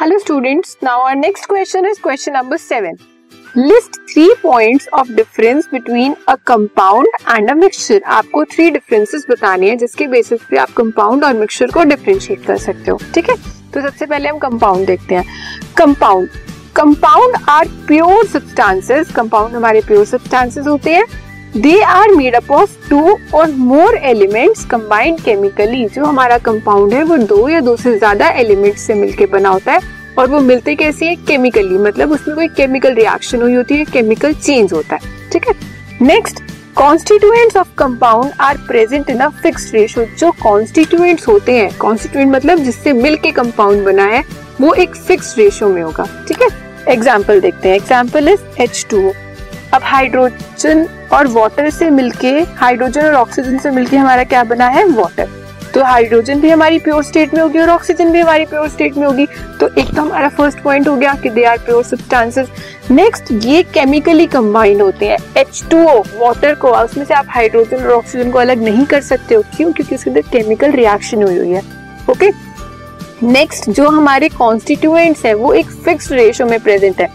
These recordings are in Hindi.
Hello students now our next question is question number seven list three points of difference between a compound and a mixture आपको थ्री डिफरेंसेस बताने हैं, जिसके बेसिस पे आप कंपाउंड और मिक्सचर को डिफरेंशिएट कर सकते हो। ठीक है? तो सबसे पहले हम कंपाउंड देखते हैं। Compound compound are pure substances compound हमारे प्योर सब्सटेंसेस होते हैं। They are made up of two or more elements combined chemically जो हमारा कंपाउंड है, वो दो या दो से ज़्यादा एलिमेंट्स से मिलकर बना होता है और वो मिलते कैसे है? केमिकली मतलब उसमें कोई केमिकल रिएक्शन हुई होती है केमिकल चेंज होता है। ठीक है? Next constituents of compound are present in a fixed ratio जो कॉन्स्टिट्यूएंट्स होते हैं कॉन्स्टिट्यूएंट मतलब जिससे मिलके कंपाउंड बना है, वो एक फिक्स रेशियो में होगा। ठीक है? एग्ज़ाम्पल देखते हैं। एग्ज़ाम्पल इज़ एच टू अब हाइड्रोजन और वाटर से मिलके हाइड्रोजन और ऑक्सीजन से मिलके हमारा क्या बना है? वाटर तो हाइड्रोजन भी हमारी प्योर स्टेट में होगी और ऑक्सीजन भी हमारी प्योर स्टेट में होगी। तो एक तो हमारा फ़र्स्ट पॉइंट हो गया कि they are pure substances next ये केमिकली कंबाइंड होते हैं. एच टू ओ वाटर को, उसमें से आप हाइड्रोजन और ऑक्सीजन को अलग नहीं कर सकते हो। क्यों? क्योंकि उसके अंदर केमिकल रिएक्शन हुई हुई है। ओके नेक्स्ट जो हमारे कॉन्स्टिट्यूएंट्स है, वो एक फिक्स रेशियो में प्रेजेंट है।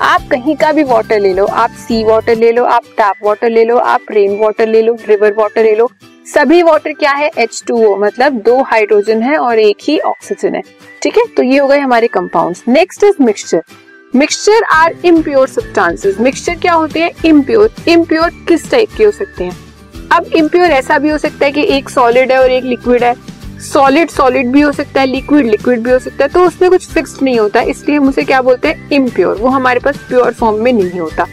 आप कहीं का भी वाटर ले लो, आप सी वाटर ले लो, आप टैप वाटर ले लो, आप रेन वाटर ले लो रिवर वाटर ले लो, सभी वाटर क्या है? एच टू ओ मतलब दो हाइड्रोजन है और एक ही ऑक्सीजन है। ठीक है? तो ये हो गए हमारे compounds next is mixture mixture are impure substances mixture क्या होते हैं? इम्प्योर इम्प्योर किस टाइप के हो सकते हैं? अब इम्प्योर ऐसा भी हो सकता है कि एक सॉलिड है और एक लिक्विड है। सॉलिड सॉलिड भी हो सकता है लिक्विड लिक्विड भी हो सकता है तो उसमें कुछ फिक्स नहीं होता। इसलिए हम उसे क्या बोलते हैं? इम्प्योर वो हमारे पास प्योर फॉर्म में नहीं होता।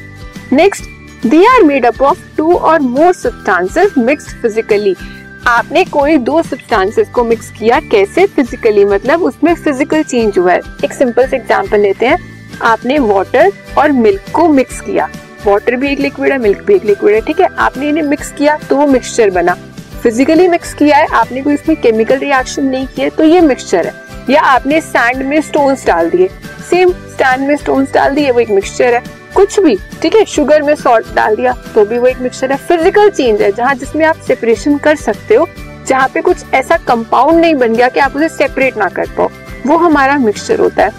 Next they are made up of two or more substances mixed physically आपने कोई दो सब्सटेंसेस को मिक्स किया, कैसे फिजिकली मतलब उसमें फ़िज़िकल चेंज हुआ है। एक सिंपल से एग्जांपल लेते हैं। आपने वाटर और मिल्क को मिक्स किया। वाटर भी एक लिक्विड है मिल्क भी एक लिक्विड है, ठीक है? आपने इन्हें मिक्स किया तो वो मिक्सचर बना। फिजिकली मिक्स किया है, आपने कोई इसमें केमिकल रिएक्शन नहीं किया तो ये मिक्सचर है। या आपने सैंड में स्टोन्स डाल दिए। सेम सैंड में स्टोन्स डाल दिए, वो एक मिक्सचर है। कुछ भी, ठीक है शुगर में सॉल्ट डाल दिया तो भी वो एक मिक्सचर है। फ़िज़िकल चेंज है, जहाँ जिसमें आप सेपरेशन कर सकते हो, जहाँ पे कुछ ऐसा कंपाउंड नहीं बन गया कि आप उसे सेपरेट ना कर पाओ। वो हमारा मिक्सचर होता है।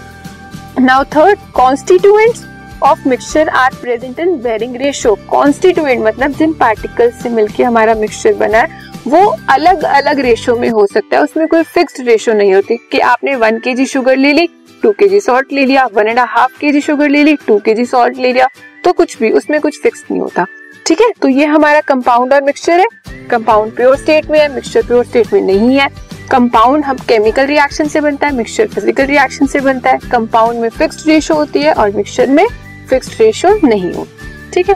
Now third constituents of mixture are present in varying ratio constituent मतलब जिन पार्टिकल से मिलके हमारा मिक्सचर बना है वो अलग अलग रेशो में हो सकता है। उसमें कोई फिक्स्ड रेशो नहीं होती कि आपने वन के जी शुगर ले ली टू के जी सॉल्ट ले लिया वन एंड हाफ़ के जी शुगर ले ली टू के जी सॉल्ट ले लिया तो कुछ भी, उसमें कुछ फिक्स नहीं होता। ठीक है? तो ये हमारा कंपाउंड और मिक्सचर है। कंपाउंड प्योर स्टेट में है मिक्सचर प्योर स्टेट में नहीं है। कंपाउंड हम केमिकल रिएक्शन से बनता है मिक्सचर फ़िज़िकल रिएक्शन से बनता है। कंपाउंड में फिक्स्ड रेशियो होती है और मिक्सचर में फिक्स्ड रेशियो नहीं होती। ठीक है?